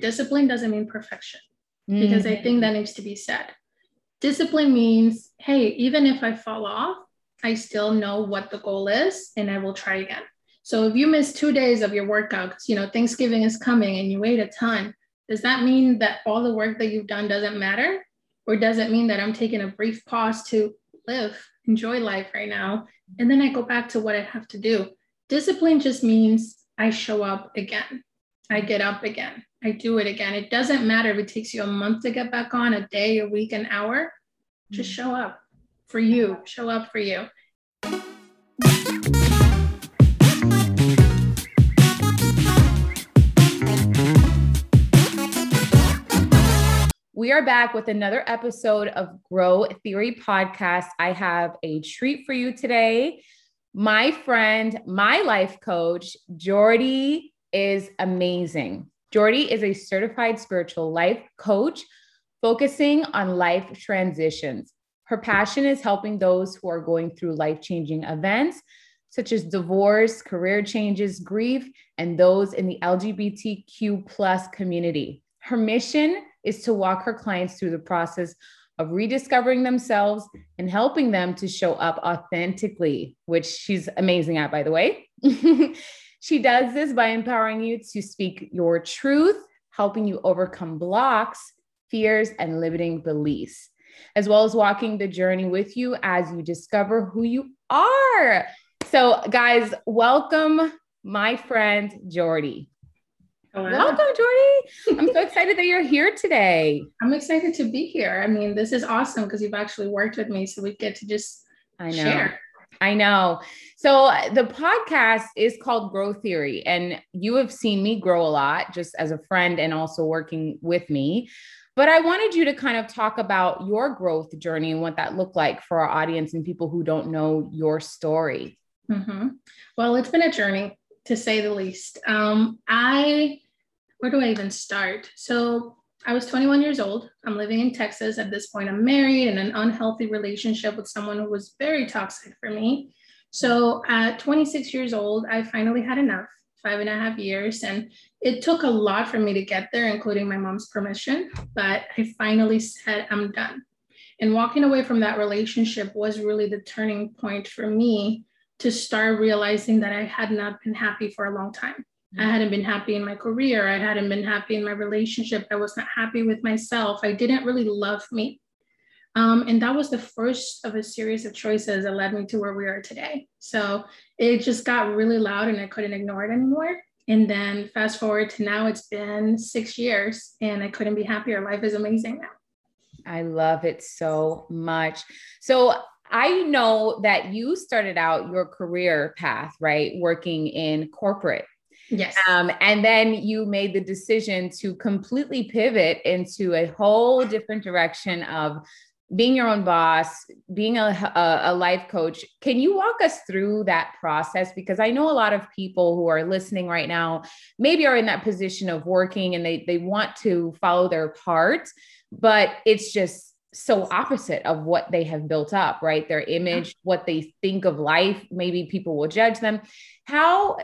Discipline doesn't mean perfection because mm-hmm. I think that needs to be said. Discipline means, hey, even if I fall off, I still know what the goal is and I will try again. So if you miss two days of your workout, you know, Thanksgiving is coming and you wait a ton, does that mean that all the work that you've done doesn't matter? Or does it mean that I'm taking a brief pause to live, enjoy life right now? And then I go back to what I have to do. Discipline just means I show up again. I get up again. I do it again. It doesn't matter if it takes you a month to get back on, a day, a week, an hour. Just mm-hmm. show up for you. Show up for you. We are back with another episode of Grow Theory Podcast. I have a treat for you today. My friend, my life coach, Jordy, is amazing. Jordy is a certified spiritual life coach focusing on life transitions. Her passion is helping those who are going through life changing events such as divorce, career changes, grief, and those in the LGBTQ plus community. Her mission is to walk her clients through the process of rediscovering themselves and helping them to show up authentically, which she's amazing at, by the way. she does this by empowering you to speak your truth, helping you overcome blocks, fears, and limiting beliefs, as well as walking the journey with you as you discover who you are. So, guys, welcome my friend Jordy. Hello. Welcome, Jordy. I'm so excited that you're here today. I'm excited to be here. I mean, this is awesome because you've actually worked with me, so we get to just I know. share. I know. So the podcast is called Grow Theory, and you have seen me grow a lot just as a friend and also working with me. But I wanted you to kind of talk about your growth journey and what that looked like for our audience and people who don't know your story. Mm-hmm. Well, it's been a journey to say the least. Um, I, where do I even start? So I was 21 years old. I'm living in Texas. At this point, I'm married in an unhealthy relationship with someone who was very toxic for me. So at 26 years old, I finally had enough, five and a half years. And it took a lot for me to get there, including my mom's permission. But I finally said, I'm done. And walking away from that relationship was really the turning point for me to start realizing that I had not been happy for a long time. I hadn't been happy in my career. I hadn't been happy in my relationship. I was not happy with myself. I didn't really love me. Um, and that was the first of a series of choices that led me to where we are today. So it just got really loud and I couldn't ignore it anymore. And then fast forward to now, it's been six years and I couldn't be happier. Life is amazing now. I love it so much. So I know that you started out your career path, right? Working in corporate. Yes. Um, and then you made the decision to completely pivot into a whole different direction of being your own boss, being a, a, a, life coach. Can you walk us through that process? Because I know a lot of people who are listening right now maybe are in that position of working and they, they want to follow their heart, but it's just so opposite of what they have built up, right? Their image, what they think of life, maybe people will judge them. How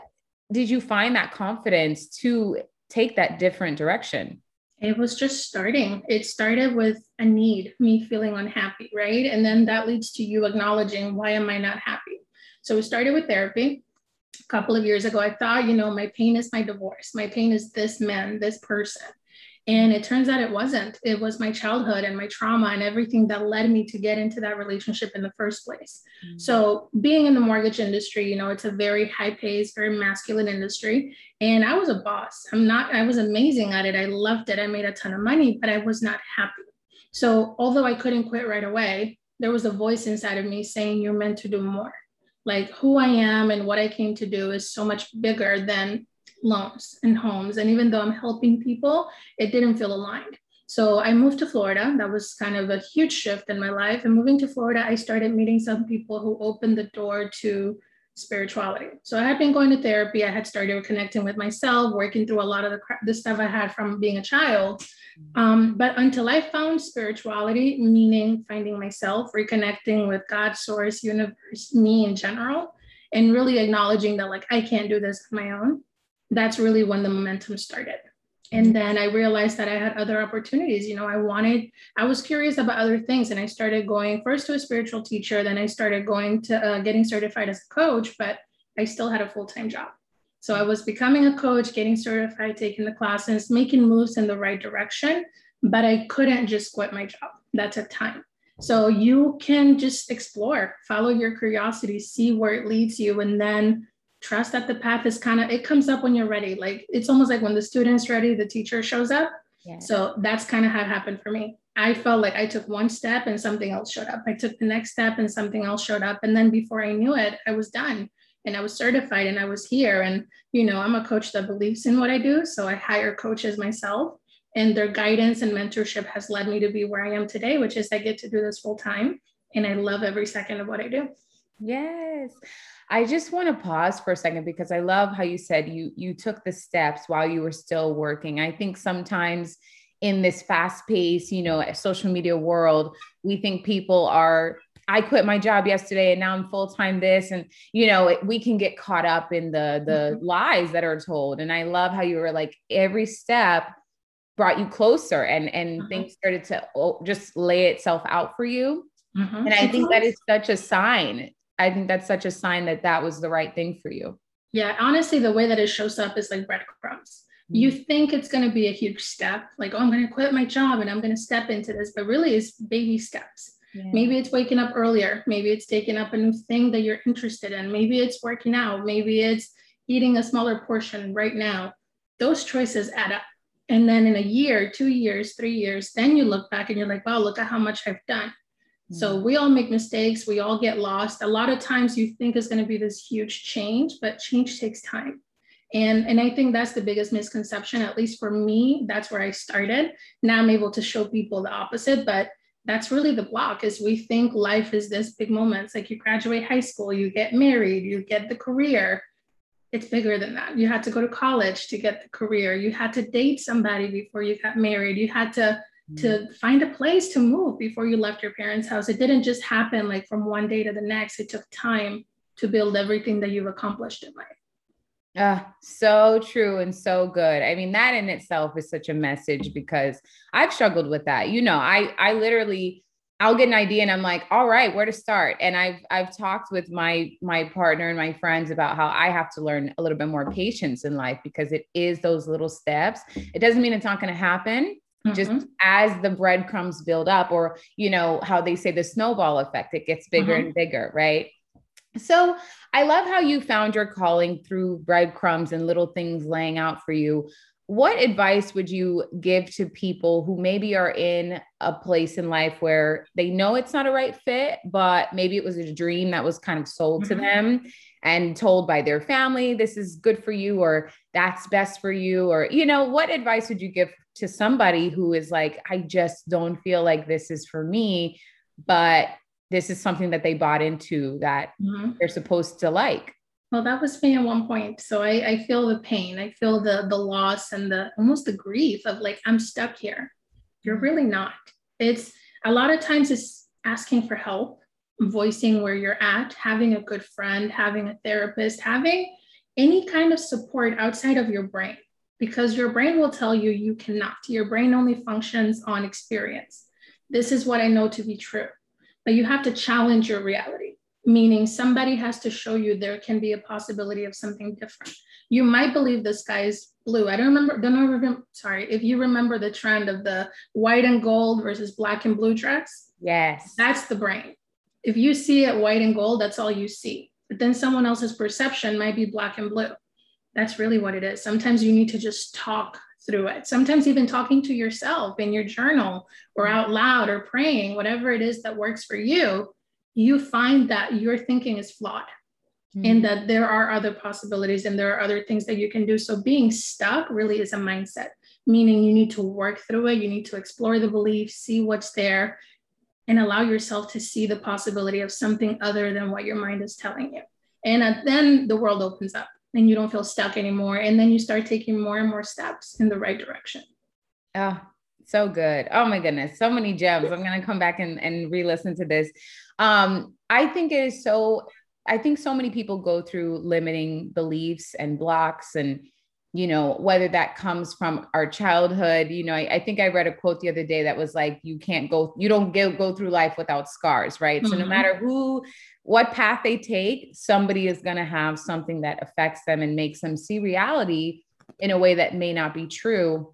did you find that confidence to take that different direction? It was just starting. It started with a need, me feeling unhappy, right? And then that leads to you acknowledging why am I not happy? So it started with therapy. A couple of years ago, I thought, you know, my pain is my divorce. My pain is this man, this person. And it turns out it wasn't. It was my childhood and my trauma and everything that led me to get into that relationship in the first place. Mm-hmm. So, being in the mortgage industry, you know, it's a very high paced, very masculine industry. And I was a boss. I'm not, I was amazing at it. I loved it. I made a ton of money, but I was not happy. So, although I couldn't quit right away, there was a voice inside of me saying, You're meant to do more. Like who I am and what I came to do is so much bigger than loans and homes. And even though I'm helping people, it didn't feel aligned. So I moved to Florida. That was kind of a huge shift in my life. And moving to Florida, I started meeting some people who opened the door to spirituality. So I had been going to therapy. I had started connecting with myself, working through a lot of the, the stuff I had from being a child. Um, but until I found spirituality, meaning finding myself, reconnecting with God, source, universe, me in general, and really acknowledging that like I can't do this on my own, that's really when the momentum started. and then i realized that i had other opportunities. You know i wanted i was curious about other things and i started going first to a spiritual teacher then i started going to uh, getting certified as a coach but i still had a full-time job. So i was becoming a coach getting certified taking the classes making moves in the right direction but i couldn't just quit my job. That's a time. So you can just explore follow your curiosity see where it leads you and then trust that the path is kind of it comes up when you're ready. Like it's almost like when the student's ready the teacher shows up. So that's kind of how it happened for me. I felt like i took one step and something else showed up. I took the next step and something else showed up. And then before i knew it i was done. And i was certified and i was here. And you know i'm a coach that believes in what i do. So i hire coaches myself. And their guidance and mentorship has led me to be where i am today which is i get to do this full time. And i love every second of what i do yes I just want to pause for a second because I love how you said you you took the steps while you were still working. I think sometimes in this fast pace, you know, social media world, we think people are I quit my job yesterday and now I'm full time this and you know, it, we can get caught up in the the mm-hmm. lies that are told and I love how you were like every step brought you closer and and mm-hmm. things started to oh, just lay itself out for you. Mm-hmm. And I think that is such a sign I think that's such a sign that that was the right thing for you. Yeah, honestly, the way that it shows up is like breadcrumbs. Mm-hmm. You think it's going to be a huge step, like, oh, I'm going to quit my job and I'm going to step into this, but really it's baby steps. Yeah. Maybe it's waking up earlier. Maybe it's taking up a new thing that you're interested in. Maybe it's working out. Maybe it's eating a smaller portion right now. Those choices add up. And then in a year, two years, three years, then you look back and you're like, wow, look at how much I've done. So mm. we all make mistakes, we all get lost. A lot of times you think it's going to be this huge change, but change takes time. And, and I think that's the biggest misconception, at least for me. That's where I started. Now I'm able to show people the opposite, but that's really the block is we think life is this big moment. It's like you graduate high school, you get married, you get the career. It's bigger than that. You had to go to college to get the career. You had to date somebody before you got married. You had to to mm-hmm. find a place to move before you left your parents' house. It didn't just happen like from one day to the next. It took time to build everything that you've accomplished in life. Ah, so true and so good. I mean, that in itself is such a message because I've struggled with that. You know, I I literally I'll get an idea and I'm like, all right, where to start? And I've I've talked with my my partner and my friends about how I have to learn a little bit more patience in life because it is those little steps. It doesn't mean it's not going to happen, just mm-hmm. as the breadcrumbs build up or you know how they say the snowball effect it gets bigger mm-hmm. and bigger right so i love how you found your calling through breadcrumbs and little things laying out for you what advice would you give to people who maybe are in a place in life where they know it's not a right fit but maybe it was a dream that was kind of sold mm-hmm. to them and told by their family this is good for you or that's best for you or you know what advice would you give to somebody who is like, I just don't feel like this is for me, but this is something that they bought into that mm-hmm. they're supposed to like. Well, that was me at one point. So I, I feel the pain. I feel the the loss and the almost the grief of like, I'm stuck here. You're really not. It's a lot of times it's asking for help, voicing where you're at, having a good friend, having a therapist, having any kind of support outside of your brain because your brain will tell you you cannot. Your brain only functions on experience. This is what I know to be true. But you have to challenge your reality, meaning somebody has to show you there can be a possibility of something different. You might believe the sky is blue. I don't remember, don't remember, sorry, if you remember the trend of the white and gold versus black and blue dress. Yes. That's the brain. If you see it white and gold, that's all you see. But then someone else's perception might be black and blue. That's really what it is. Sometimes you need to just talk through it. Sometimes even talking to yourself in your journal or out loud or praying, whatever it is that works for you, you find that your thinking is flawed mm-hmm. and that there are other possibilities and there are other things that you can do. So being stuck really is a mindset, meaning you need to work through it, you need to explore the belief, see what's there, and allow yourself to see the possibility of something other than what your mind is telling you. And uh, then the world opens up and you don't feel stuck anymore. And then you start taking more and more steps in the right direction. Oh, so good. Oh my goodness. So many gems. I'm going to come back and, and re-listen to this. Um, I think it is so, I think so many people go through limiting beliefs and blocks and you know, whether that comes from our childhood, you know, I, I, think I read a quote the other day that was like, you can't go, you don't go, go through life without scars, right? Mm-hmm. So no mm-hmm. matter who, what path they take, somebody is going to have something that affects them and makes them see reality in a way that may not be true.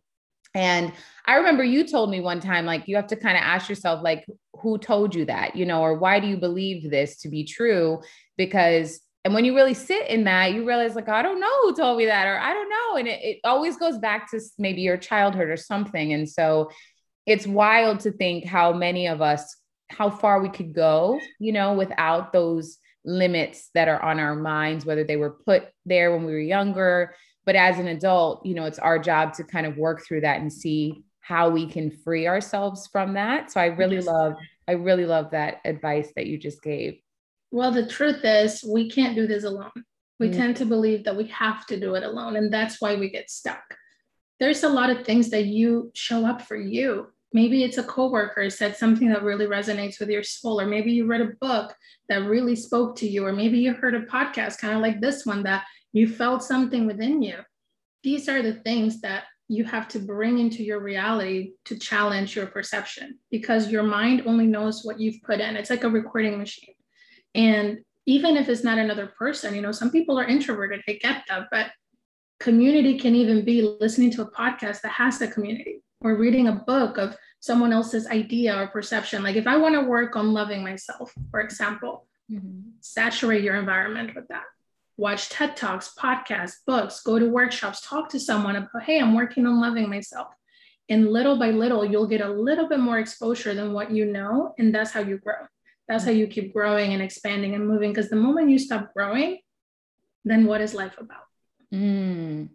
And I remember you told me one time, like, you have to kind of ask yourself, like, who told you that, you know, or why do you believe this to be true? Because and when you really sit in that, you realize, like, I don't know who told me that, or I don't know. And it, it always goes back to maybe your childhood or something. And so it's wild to think how many of us, how far we could go, you know, without those limits that are on our minds, whether they were put there when we were younger. But as an adult, you know, it's our job to kind of work through that and see how we can free ourselves from that. So I really yes. love, I really love that advice that you just gave. Well, the truth is, we can't do this alone. We mm tend to believe that we have to do it alone, and that's why we get stuck. There's a lot of things that you show up for you. Maybe it's a coworker said something that really resonates with your soul, or maybe you read a book that really spoke to you, or maybe you heard a podcast kind of like this one that you felt something within you. These are the things that you have to bring into your reality to challenge your perception because your mind only knows what you've put in. It's like a recording machine. And even if it's not another person, you know, some people are introverted, they get that, but community can even be listening to a podcast that has the community or reading a book of someone else's idea or perception. Like if I want to work on loving myself, for example, mm-hmm. saturate your environment with that. Watch TED Talks, podcasts, books, go to workshops, talk to someone about, hey, I'm working on loving myself. And little by little, you'll get a little bit more exposure than what you know. And that's how you grow. That's how you keep growing and expanding and moving. Because the moment you stop growing, then what is life about? Mm.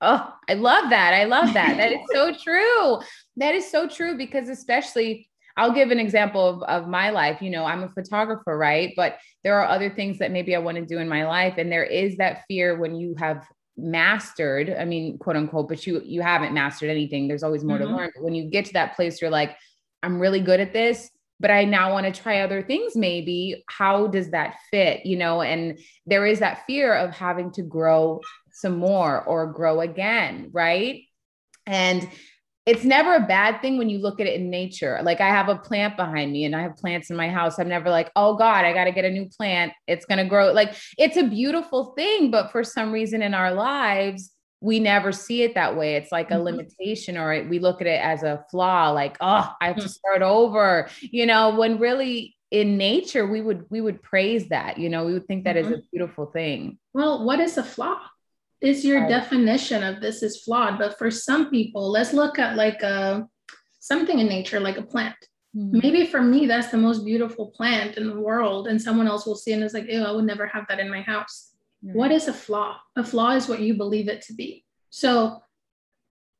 Oh, I love that. I love that. That is so true. That is so true because, especially, I'll give an example of, of my life. You know, I'm a photographer, right? But there are other things that maybe I want to do in my life. And there is that fear when you have mastered, I mean, quote unquote, but you you haven't mastered anything. There's always more mm-hmm. to learn. But when you get to that place, you're like, I'm really good at this but I now want to try other things, maybe. How does that fit? You know, and there is that fear of having to grow some more or grow again, right? And it's never a bad thing when you look at it in nature. Like I have a plant behind me and I have plants in my house. I'm never like, oh God, I got to get a new plant. It's going to grow. Like it's a beautiful thing. But for some reason in our lives, we never see it that way. It's like a mm-hmm. limitation, or we look at it as a flaw, like, oh, I have to mm. start over, you know, when really in nature we would we would praise that, you know, we would think that mm-hmm. is a beautiful thing. Well, what is a flaw? Is your right. definition of this is flawed. But for some people, let's look at like a something in nature, like a plant. Mm-hmm. Maybe for me, that's the most beautiful plant in the world. And someone else will see and is like, ew, I would never have that in my house what is a flaw? A flaw is what you believe it to be. So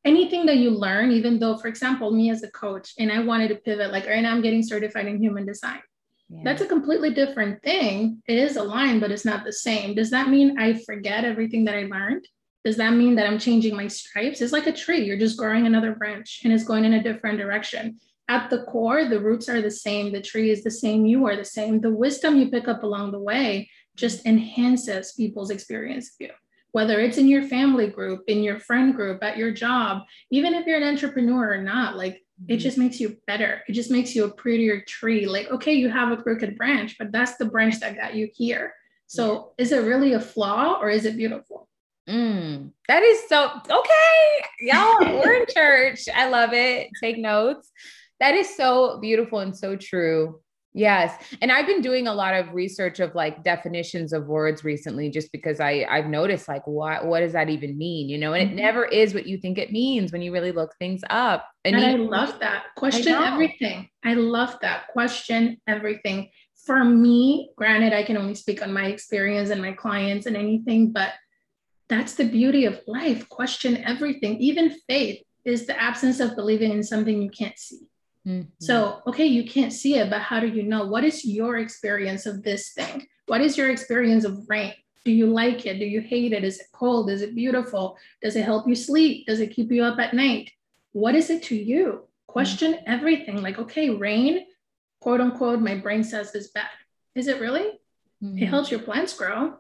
anything that you learn, even though, for example, me as a coach, and I wanted to pivot, like right now I'm getting certified in human design. Yeah. That's a completely different thing. It is aligned, but it's not the same. Does that mean I forget everything that I learned? Does that mean that I'm changing my stripes? It's like a tree. You're just growing another branch and it's going in a different direction. At the core, the roots are the same. The tree is the same. You are the same. The wisdom you pick up along the way just enhances people's experience of you whether it's in your family group in your friend group at your job even if you're an entrepreneur or not like it mm-hmm. just makes you better it just makes you a prettier tree like okay you have a crooked branch but that's the branch that got you here so is it really a flaw or is it beautiful mm, that is so okay y'all we're in church i love it take notes that is so beautiful and so true Yes. And I've been doing a lot of research of like definitions of words recently just because I I've noticed like what what does that even mean, you know? And mm-hmm. it never is what you think it means when you really look things up. And, and I love that. Question I everything. I love that. Question everything. For me, granted I can only speak on my experience and my clients and anything, but that's the beauty of life. Question everything. Even faith is the absence of believing in something you can't see. Mm-hmm. So, okay, you can't see it, but how do you know? What is your experience of this thing? What is your experience of rain? Do you like it? Do you hate it? Is it cold? Is it beautiful? Does it help you sleep? Does it keep you up at night? What is it to you? Question mm-hmm. everything. Like, okay, rain, quote unquote, my brain says is bad. Is it really? Mm-hmm. It helps your plants grow.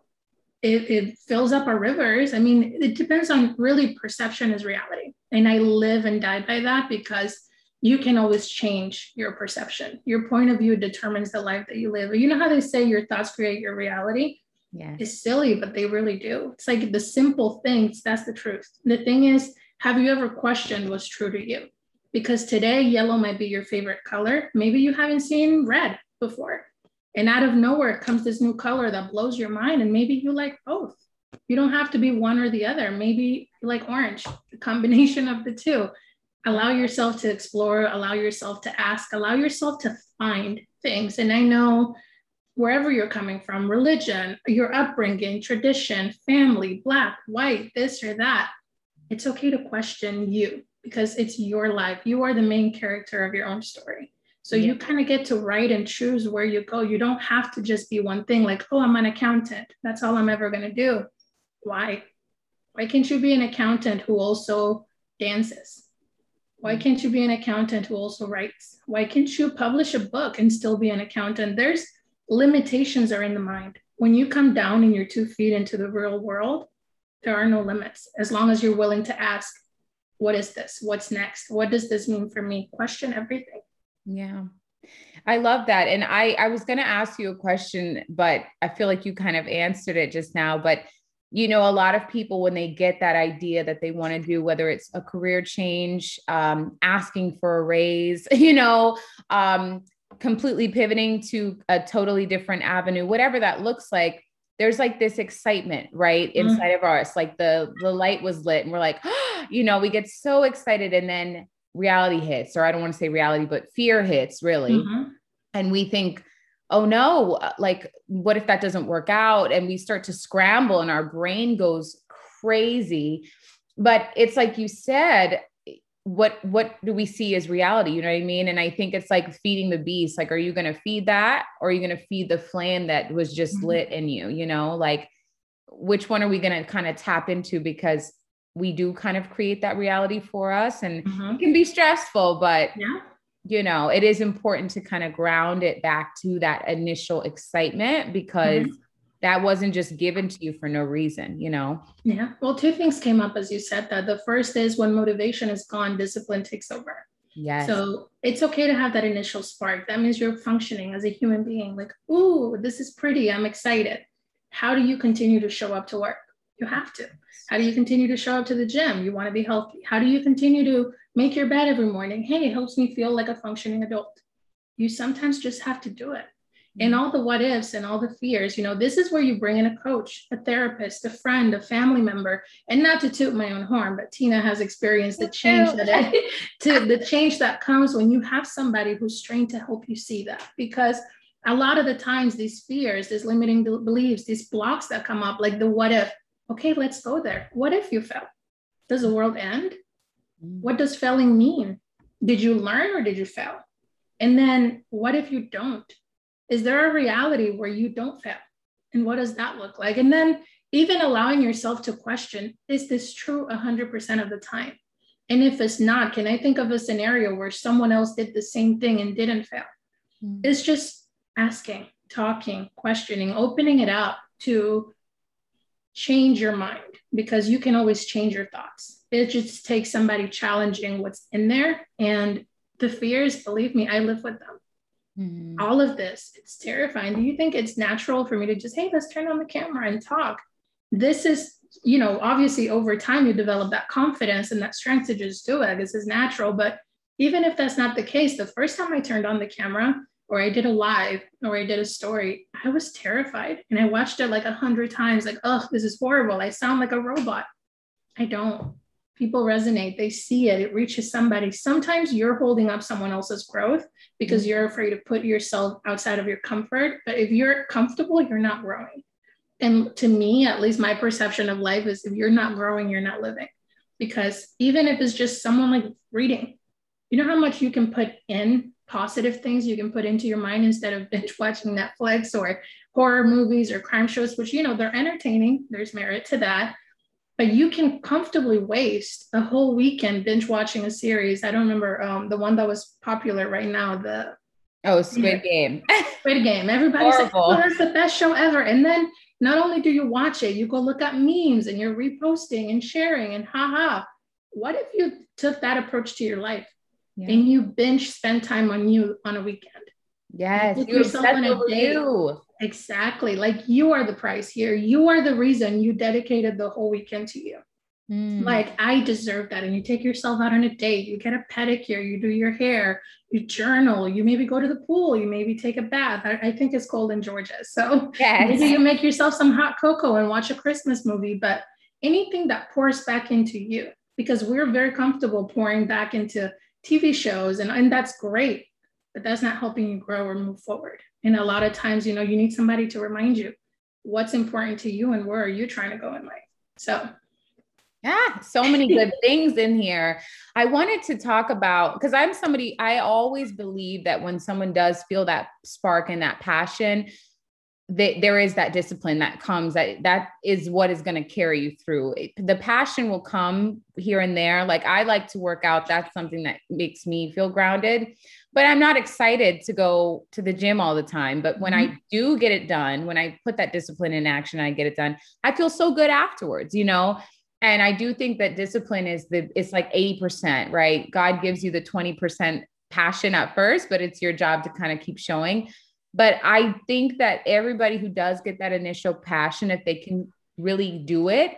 it, it fills up our rivers. I mean, it depends on really perception is reality. And I live and die by that because you can always change your perception. Your point of view determines the life that you live. You know how they say your thoughts create your reality? Yeah. It's silly, but they really do. It's like the simple things, that's the truth. The thing is, have you ever questioned what's true to you? Because today, yellow might be your favorite color. Maybe you haven't seen red before. And out of nowhere comes this new color that blows your mind. And maybe you like both. You don't have to be one or the other. Maybe you like orange, the combination of the two. Allow yourself to explore, allow yourself to ask, allow yourself to find things. And I know wherever you're coming from religion, your upbringing, tradition, family, black, white, this or that it's okay to question you because it's your life. You are the main character of your own story. So yeah. you kind of get to write and choose where you go. You don't have to just be one thing like, oh, I'm an accountant. That's all I'm ever going to do. Why? Why can't you be an accountant who also dances? Why can't you be an accountant who also writes? Why can't you publish a book and still be an accountant? There's limitations are in the mind. When you come down in your two feet into the real world, there are no limits as long as you're willing to ask, what is this? What's next? What does this mean for me? Question everything. Yeah. I love that. And I, I was going to ask you a question, but I feel like you kind of answered it just now. But, you know, a lot of people, when they get that idea that they want to do, whether it's a career change, um, asking for a raise, you know, um, completely pivoting to a totally different avenue, whatever that looks like, there's like this excitement right mm-hmm. inside mm-hmm. of us like the the light was lit and we're like oh, you know we get so excited and then reality hits or i don't want to say reality but fear hits really mm-hmm. and we think oh no uh, like what if that doesn't work out? And we start to scramble and our brain goes crazy. But it's like you said what what do we see as reality? You know what i mean? And i think it's like feeding the beast. Like are you going to feed that or are you going to feed the flame that was just mm-hmm. lit in you you know? Like which one are we going to kind of tap into? Because we do kind of create that reality for us and mm-hmm. it can be stressful but yeah you know it is important to kind of ground it back to that initial excitement because mm-hmm that wasn't just given to you for no reason, you know? Yeah. Well, two things came up as you said that. The first is when motivation is gone, discipline takes over. Yes. So it's okay to have that initial spark. That means you're functioning as a human being, like, ooh, this is pretty. I'm excited. How do you continue to show up to work? You have to. How do you continue to show up to the gym? You want to be healthy. How do you continue to make your bed every morning? Hey, it helps me feel like a functioning adult. You sometimes just have to do it. And mm-hmm. all the what ifs and all the fears you know this is where you bring in a coach a therapist a friend a family member. And not to toot my own horn but tina has experienced the change that it, to the change that comes when you have somebody who's trained to help you see that. Because a lot of the times these fears these limiting beliefs these blocks that come up like the what if okay let's go there. What if you fail does the world end. What does failing mean did you learn or did you fail and then what if you don't is there a reality where you don't fail? And what does that look like? And then even allowing yourself to question is this true 100% of the time? And if it's not, can I think of a scenario where someone else did the same thing and didn't fail? Mm-hmm. It's just asking, talking, questioning, opening it up to change your mind because you can always change your thoughts. It just takes somebody challenging what's in there. And the fears, believe me, I live with them. Mm-hmm. All of this, it's terrifying. Do you think it's natural for me to just, hey, let's turn on the camera and talk? This is, you know, obviously over time you develop that confidence and that strength to just do it. This is natural. But even if that's not the case, the first time I turned on the camera or I did a live or I did a story, I was terrified. And I watched it like a hundred times, like, oh, this is horrible. I sound like a robot. I don't people resonate they see it it reaches somebody. Sometimes you're holding up someone else's growth because mm-hmm. you're afraid to put yourself outside of your comfort but if you're comfortable you're not growing. And to me at least my perception of life is if you're not growing you're not living. Because even if it's just someone like reading you know how much you can put in positive things you can put into your mind instead of binge watching netflix or horror movies or crime shows which you know they're entertaining there's merit to that but you can comfortably waste a whole weekend binge watching a series. I don't remember um, the one that was popular right now. The oh, Squid Game. Squid Game. Everybody's Horrible. like, "Oh, that's the best show ever," and then not only do you watch it, you go look at memes and you're reposting and sharing and haha. What if you took that approach to your life yeah. and you binge spend time on you on a weekend? Yes, you, yourself on a day. You. Exactly. Like you are the prize here. You are the reason you dedicated the whole weekend to you. Mm. Like I deserve that. And you take yourself out on a date, you get a pedicure, you do your hair, you journal, you maybe go to the pool, you maybe take a bath. I, I think it's cold in Georgia. So yes. maybe you make yourself some hot cocoa and watch a Christmas movie, but anything that pours back into you, because we're very comfortable pouring back into TV shows, and, and that's great, but that's not helping you grow or move forward. And a lot of times, you know, you need somebody to remind you what's important to you and where are you trying to go in life. So yeah, so many good things in here. I wanted to talk about because I'm somebody I always believe that when someone does feel that spark and that passion, that there is that discipline that comes that that is what is going to carry you through. The passion will come here and there. Like I like to work out, that's something that makes me feel grounded. But I'm not excited to go to the gym all the time. But when mm-hmm. I do get it done, when I put that discipline in action, I get it done. I feel so good afterwards, you know and i do think that discipline is the it's like 80% right god gives you the 20% passion at first but it's your job to kind of keep showing but i think that everybody who does get that initial passion if they can really do it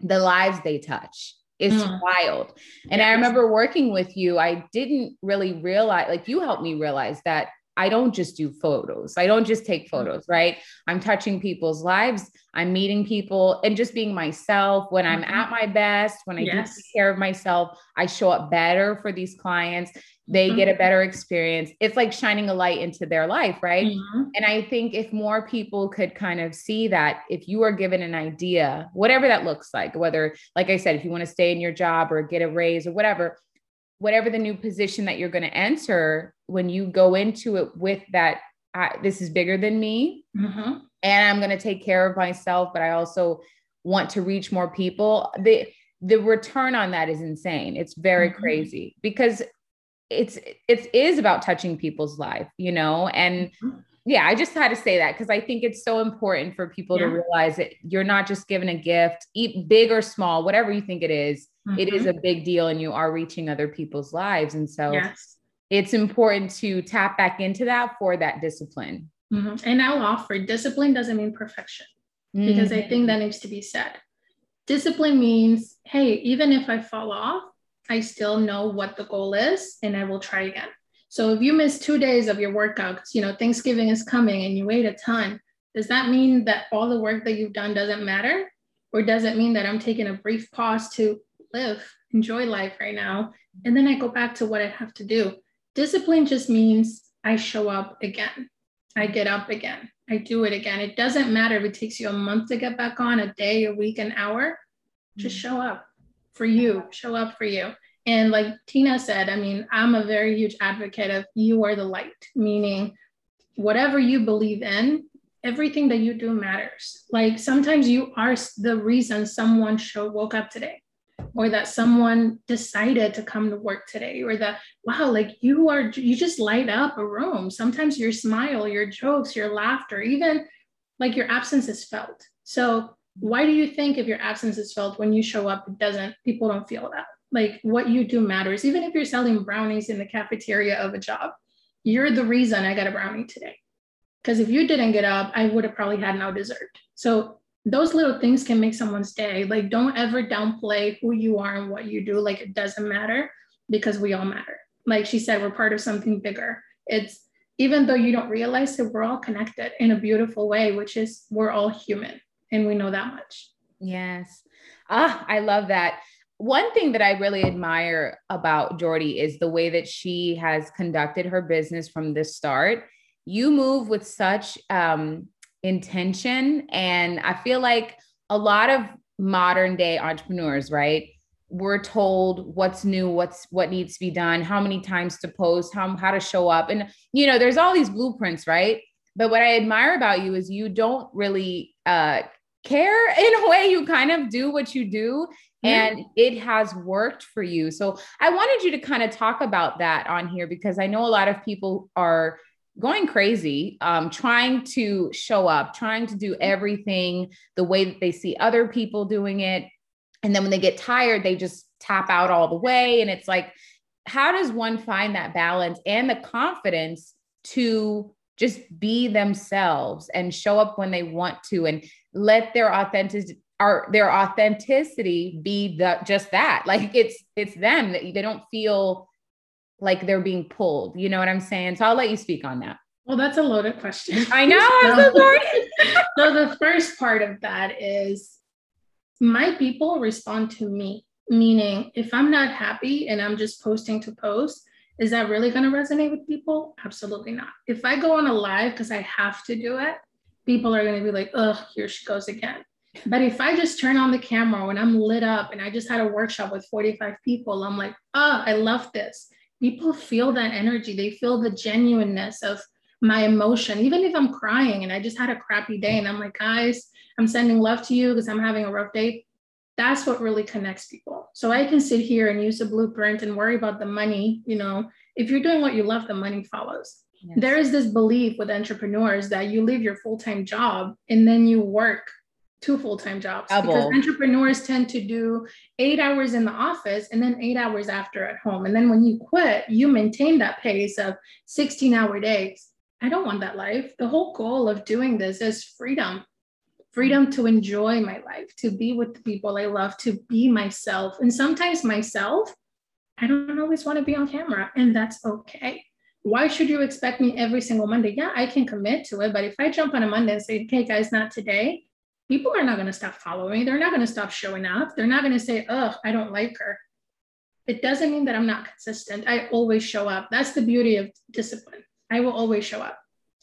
the lives they touch is mm. wild and yes. i remember working with you i didn't really realize like you helped me realize that I don't just do photos. I don't just take mm. photos, right? I'm touching people's lives. I'm meeting people and just being myself. When I'm at mm-hmm. my best, when I yes. do take care of myself, I show up better for these clients. They mm-hmm. get a mm-hmm. better experience. It's like shining a light into their life, right? Mm-hmm. And I think if more people could kind of see that, if you are given an idea, whatever that looks like, whether, like I said, if you want to stay in your job or get a raise or whatever, whatever the new position that you're going to enter, when you go into it with that, I, this is bigger than me, mm-hmm. and I'm going to take care of myself, but I also want to reach more people. The the return on that is insane. It's very mm-hmm. crazy because it's it is about touching people's life, you know, and. Mm-hmm yeah, I just had to say that because I think it's so important for people yeah. to realize that you're not just given a gift, eat big or small, whatever you think it is, mm-hmm. it is mm-hmm. a big deal and you are reaching other people's lives. And so yes. it's important to tap back into that for that discipline. Mm-hmm. And I'll offer discipline doesn't mean perfection mm-hmm. because I think that needs to be said. Discipline means, hey, even if I fall off, I still know what the goal is and I will try again. So if you miss two days of your workout, because you know Thanksgiving is coming and you wait a ton, does that mean that all the work that you've done doesn't matter? Or does it mean that I'm taking a brief pause to live, enjoy life right now, and then I go back to what I have to do? Discipline just means I show up again. I get up again. I do it again. It doesn't matter if it takes you a month to get back on, a day, a week, an hour. Just show up for you, show up for you. And like Tina said, I mean, I'm a very huge advocate of you are the light, meaning whatever you believe in, everything that you do matters. Like sometimes you are the reason someone show, woke up today, or that someone decided to come to work today, or that, wow, like you are, you just light up a room. Sometimes your smile, your jokes, your laughter, even like your absence is felt. So why do you think if your absence is felt when you show up, it doesn't, people don't feel that? like what you do matters even if you're selling brownies in the cafeteria of a job you're the reason i got a brownie today because if you didn't get up i would have probably had no dessert so those little things can make someone's day like don't ever downplay who you are and what you do. Like it doesn't matter because we all matter. Like she said we're part of something bigger. It's even though you don't realize it we're all connected in a beautiful way which is we're all human and we know that much. Yes. Ah i love that. One thing that I really admire about Jordy is the way that she has conducted her business from the start. You move with such um, intention. And I feel like a lot of modern day entrepreneurs, right? We're told what's new, what's what needs to be done, how many times to post, how, how to show up. And, you know, there's all these blueprints, right? But what I admire about you is you don't really uh, care in a way. You kind of do what you do and it has worked for you. So I wanted you to kind of talk about that on here because I know a lot of people are going crazy, um, trying to show up, trying to do everything the way that they see other people doing it. And then when they get tired, they just tap out all the way. And it's like, how does one find that balance and the confidence to just be themselves and show up when they want to and let their authentic our their authenticity be the just that like it's it's them that they don't feel like they're being pulled you know what i'm saying? So i'll let you speak on that. Well that's a loaded question. I know i'm so sorry. so the first part of that is my people respond to me meaning if i'm not happy and i'm just posting to post is that really going to resonate with people? Absolutely not. If i go on a live because i have to do it people are going to be like oh here she goes again. But if I just turn on the camera when I'm lit up and I just had a workshop with 45 people, I'm like, oh, I love this. People feel that energy. They feel the genuineness of my emotion. Even if I'm crying and I just had a crappy day and I'm like, guys, I'm sending love to you because I'm having a rough day. That's what really connects people. So I can sit here and use a blueprint and worry about the money. You know, if you're doing what you love, the money follows. Yes. There is this belief with entrepreneurs that you leave your full time job and then you work two full-time jobs Double. because entrepreneurs tend to do eight hours in the office and then eight hours after at home and then when you quit you maintain that pace of 16 hour days i don't want that life the whole goal of doing this is freedom freedom to enjoy my life to be with the people i love to be myself and sometimes myself i don't always want to be on camera and that's okay why should you expect me every single Monday? Yeah, I can commit to it. But if I jump on a Monday and say, okay, guys, not today, people are not going to stop following. They're not going to stop showing up. They're not going to say, oh, I don't like her. It doesn't mean that I'm not consistent. I always show up. That's the beauty of discipline. I will always show up.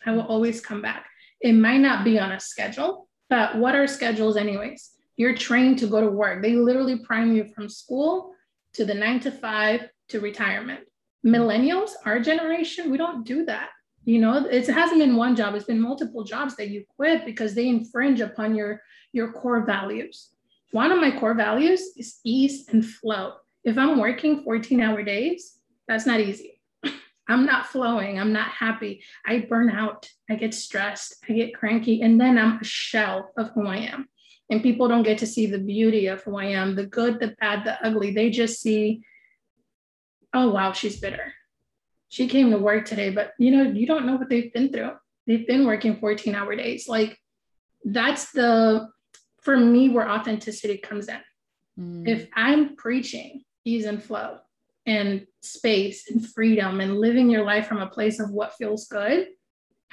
I will always come back. It might not be on a schedule, but what are schedules, anyways? You're trained to go to work. They literally prime you from school to the nine to five to retirement. Millennials, our generation, we don't do that you know it hasn't been one job it's been multiple jobs that you quit because they infringe upon your your core values. One of my core values is ease and flow. If i'm working 14 hour days that's not easy. I'm not flowing i'm not happy. I burn out i get stressed i get cranky and then i'm a shell of who i am. And people don't get to see the beauty of who i am the good the bad the ugly. They just see oh wow she's bitter she came to work today, but you know, you don't know what they've been through. They've been working 14 hour days. Like that's the, for me, where authenticity comes in. Mm. If I'm preaching ease and flow and space and freedom and living your life from a place of what feels good,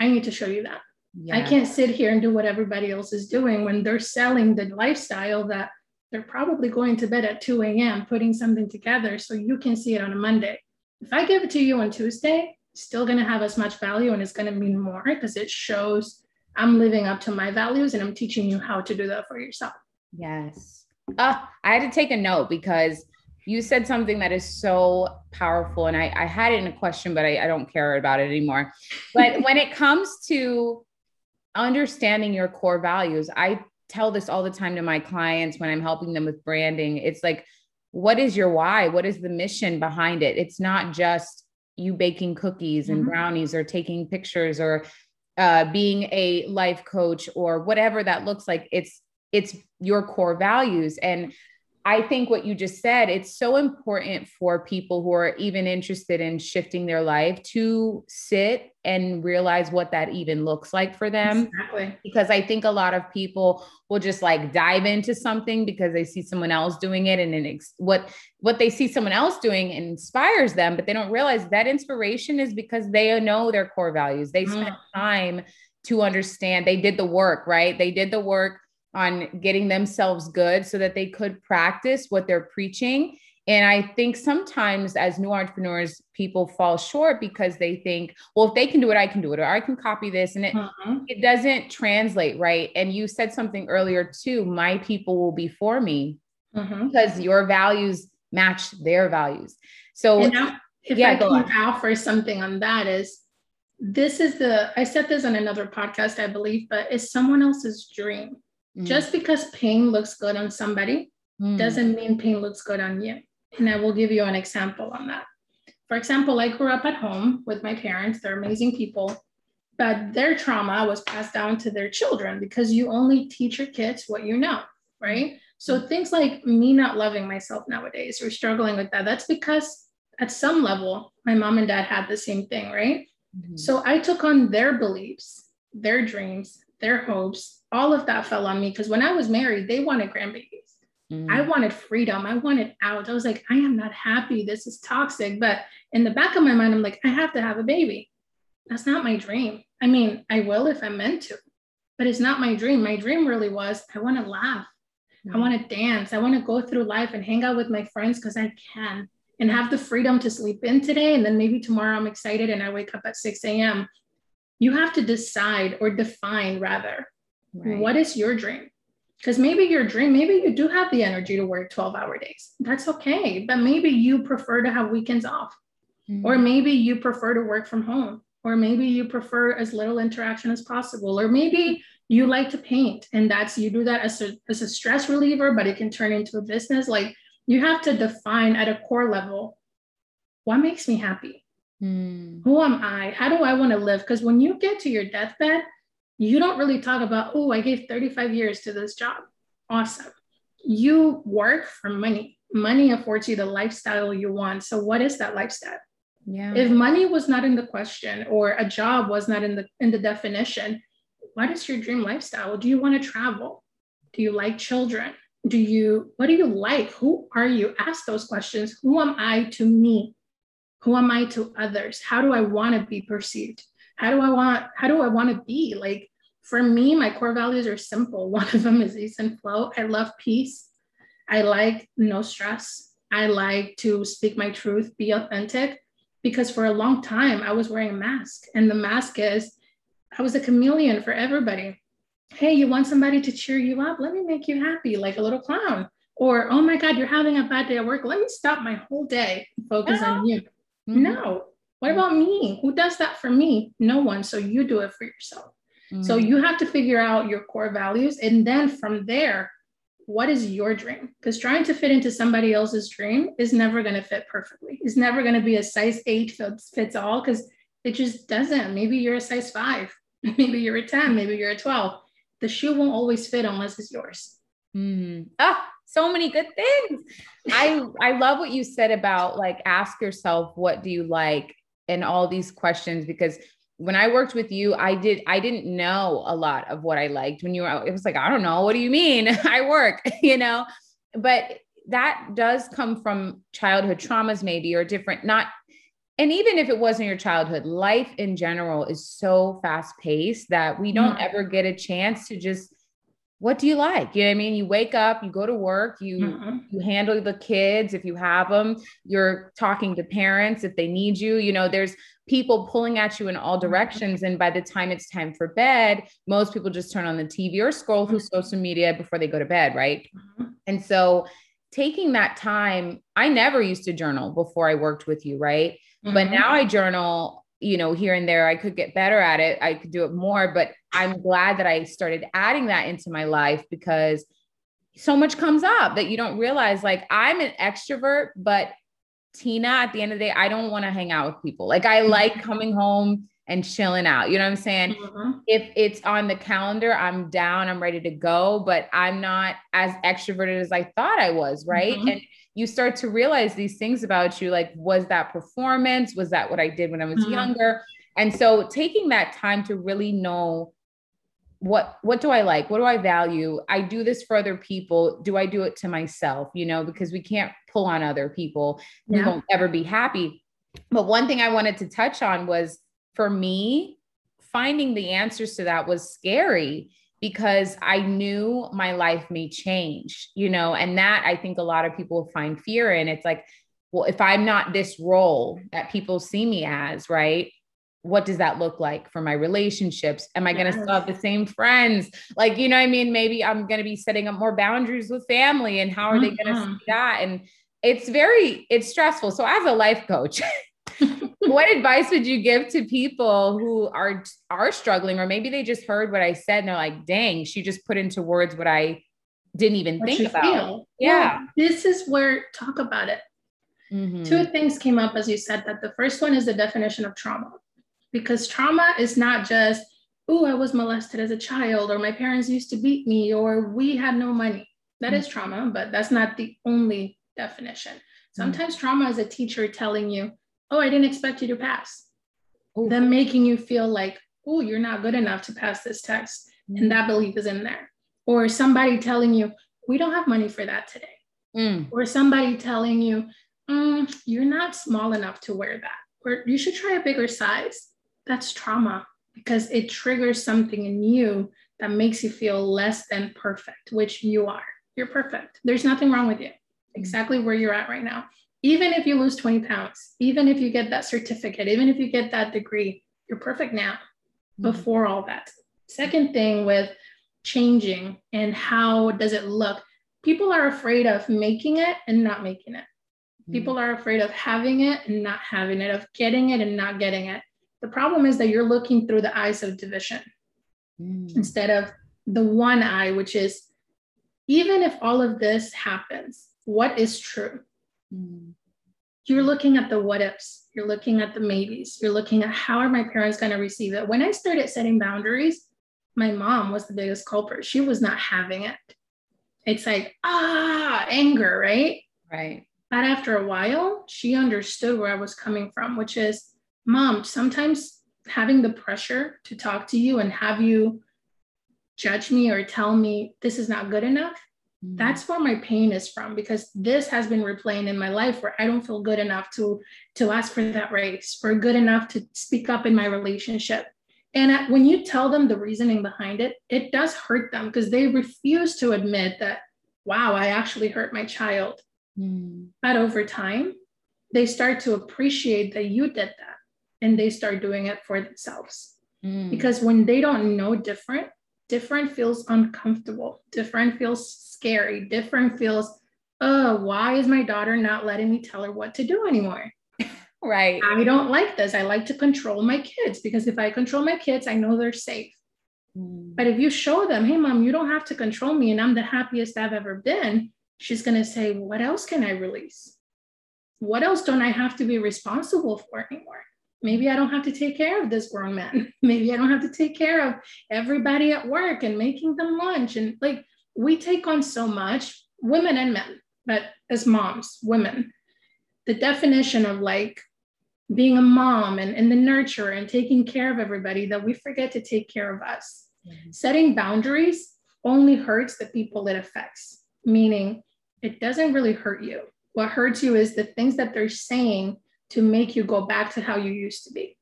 I need to show you that. Yeah. I can't sit here and do what everybody else is doing when they're selling the lifestyle that they're probably going to bed at 2 a.m., putting something together so you can see it on a Monday. If I give it to you on Tuesday, still going to have as much value and it's going to mean more because it shows I'm living up to my values and I'm teaching you how to do that for yourself. Yes. Uh, I had to take a note because you said something that is so powerful. And I, I had it in a question, but I, I don't care about it anymore. But when it comes to understanding your core values, I tell this all the time to my clients when I'm helping them with branding. It's like, what is your why? What is the mission behind it? It's not just you baking cookies and mm-hmm. brownies or taking pictures or uh, being a life coach or whatever that looks like. It's it's your core values and I think what you just said, it's so important for people who are even interested in shifting their life to sit and realize what that even looks like for them. Exactly. Because I think a lot of people will just like dive into something because they see someone else doing it and then ex- what what they see someone else doing inspires them, but they don't realize that inspiration is because they know their core values. They spent mm. time to understand. They did the work, right? They did the work on getting themselves good so that they could practice what they're preaching. And I think sometimes as new entrepreneurs, people fall short because they think, well, if they can do it, I can do it, or I can copy this. And it, mm-hmm. it doesn't translate, right? And you said something earlier too my people will be for me mm-hmm. because your values match their values. So, if yeah, I can offer something on that, is this is the, I said this on another podcast, I believe, but it's someone else's dream. Mm. Just because pain looks good on somebody mm. doesn't mean pain looks good on you. And I will give you an example on that. For example, I grew up at home with my parents, they're amazing people. but their trauma was passed down to their children because you only teach your kids what you know, right? So things like me not loving myself nowadays or struggling with that, that's because at some level, my mom and dad had the same thing, right? Mm-hmm. So I took on their beliefs, their dreams, their hopes, all of that fell on me because when I was married, they wanted grandbabies. Mm-hmm. I wanted freedom. I wanted out. I was like, I am not happy. This is toxic. But in the back of my mind, I'm like, I have to have a baby. That's not my dream. I mean, I will if I'm meant to, but it's not my dream. My dream really was I want to laugh. Mm-hmm. I want to dance. I want to go through life and hang out with my friends because I can and have the freedom to sleep in today. And then maybe tomorrow I'm excited and I wake up at 6 a.m. You have to decide or define rather right. what is your dream? Because maybe your dream, maybe you do have the energy to work 12 hour days. That's okay. But maybe you prefer to have weekends off. Mm-hmm. Or maybe you prefer to work from home. Or maybe you prefer as little interaction as possible. Or maybe you like to paint and that's you do that as a, as a stress reliever, but it can turn into a business. Like you have to define at a core level what makes me happy? Mm. Who am I? How do I want to live? Because when you get to your deathbed, you don't really talk about, oh, I gave 35 years to this job. Awesome. You work for money. Money affords you the lifestyle you want. So, what is that lifestyle? Yeah. If money was not in the question or a job was not in the in the definition, what is your dream lifestyle? Do you want to travel? Do you like children? do you what do you like who are you ask those questions who am i to me who am i to others how do i want to be perceived how do i want how do i want to be like for me my core values are simple one of them is ease and flow i love peace i like no stress i like to speak my truth be authentic because for a long time i was wearing a mask and the mask is i was a chameleon for everybody hey, you want somebody to cheer you up? Let me make you happy, like a little clown. Or, oh my God, you're having a bad day at work. Let me stop my whole day and focus on you. Mm-hmm. No. What about me? Who does that for me? No one. So you do it for yourself. Mm-hmm. So you have to figure out your core values. And then from there, what is your dream? Because trying to fit into somebody else's dream is never going to fit perfectly. It's never going to be a size eight fits, fits all because it just doesn't. Maybe you're a size five, maybe you're a 10, maybe you're a 12 the shoe won't always fit unless it's yours. Mm. Ah, so many good things. I I love what you said about like ask yourself what do you like and all these questions because when I worked with you, I did I didn't know a lot of what I liked. When you were it was like, I don't know, what do you mean? I work, you know. But that does come from childhood traumas maybe or different not and even if it wasn't your childhood, life in general is so fast paced that we don't mm-hmm. ever get a chance to just what do you like? You know what I mean? You wake up, you go to work, you mm-hmm. you handle the kids if you have them, you're talking to parents if they need you. You know, there's people pulling at you in all mm-hmm. directions. And by the time it's time for bed, most people just turn on the TV or scroll through mm-hmm. social media before they go to bed, right? Mm-hmm. And so taking that time, I never used to journal before I worked with you, right? Mm-hmm. But now I journal, you know, here and there. I could get better at it. I could do it more, but I'm glad that I started adding that into my life because so much comes up that you don't realize. Like I'm an extrovert, but Tina, at the end of the day, I don't want to hang out with people. Like I like mm-hmm. coming home and chilling out. You know what I'm saying? Mm-hmm. If it's on the calendar, I'm down, I'm ready to go, but I'm not as extroverted as I thought I was, right? Mm-hmm. And you start to realize these things about you like was that performance? Was that what i did when i was mm-hmm. younger? And so taking that time to really know what what do i like? What do i value? I do this for other people. Do i do it to myself? You know because we can't pull on other people. Yeah. we won't ever be happy. But one thing i wanted to touch on was for me finding the answers to that was scary because I knew my life may change, you know, and that I think a lot of people find fear in. It's like, well, if I'm not this role that people see me as, right? What does that look like for my relationships? Am I going to still have the same friends? Like, you know, I mean, maybe I'm going to be setting up more boundaries with family and how are mm-hmm. they going to see that? And it's very, it's stressful. So as a life coach, what advice would you give to people who are are struggling or maybe they just heard what I said and they're like, "Dang, she just put into words what I didn't even what think about." Feel. Yeah. This is where talk about it. Mm-hmm. Two things came up as you said that. The first one is the definition of trauma. because trauma is not just, oh, I was molested as a child, or my parents used to beat me, or we had no money. That mm-hmm. is trauma, but that's not the only definition. Sometimes mm-hmm. trauma is a teacher telling you, oh, I didn't expect you to pass. Ooh. Them making you feel like, oh, you're not good enough to pass this test. Mm-hmm. And that belief is in there. Or somebody telling you, we don't have money for that today. Mm. Or somebody telling you, mm, you're not small enough to wear that. Or you should try a bigger size. That's trauma because it triggers something in you that makes you feel less than perfect, which you are. You're perfect. There's nothing wrong with you, exactly where you're at right now. Even if you lose 20 pounds, even if you get that certificate, even if you get that degree, you're perfect now mm-hmm. before all that. Second thing with changing and how does it look? People are afraid of making it and not making it. Mm-hmm. People are afraid of having it and not having it, of getting it and not getting it. The problem is that you're looking through the eyes of division mm. instead of the one eye, which is even if all of this happens, what is true? Mm. You're looking at the what ifs, you're looking at the maybes, you're looking at how are my parents going to receive it. When I started setting boundaries, my mom was the biggest culprit. She was not having it. It's like, ah, anger, right? Right. But after a while, she understood where I was coming from, which is, mom, sometimes having the pressure to talk to you and have you judge me or tell me this is not good enough. That's where my pain is from because this has been replaying in my life where I don't feel good enough to to ask for that raise or good enough to speak up in my relationship. And when you tell them the reasoning behind it, it does hurt them because they refuse to admit that, wow, I actually hurt my child. Mm. But over time, they start to appreciate that you did that and they start doing it for themselves. Mm. Because when they don't know different, different feels uncomfortable, different feels scary, different feels, oh, why is my daughter not letting me tell her what to do anymore? Right. I don't like this. I like to control my kids because if I control my kids, I know they're safe. Mm. But if you show them, hey, mom, you don't have to control me and I'm the happiest I've ever been, she's going to say, what else can I release? What else don't I have to be responsible for anymore? Maybe I don't have to take care of this grown man. Maybe I don't have to take care of everybody at work and making them lunch. And like we take on so much, women and men, but as moms, women, the definition of like being a mom and, and the nurturer and taking care of everybody that we forget to take care of us. Mm-hmm. Setting boundaries only hurts the people it affects, meaning it doesn't really hurt you. What hurts you is the things that they're saying to make you go back to how you used to be.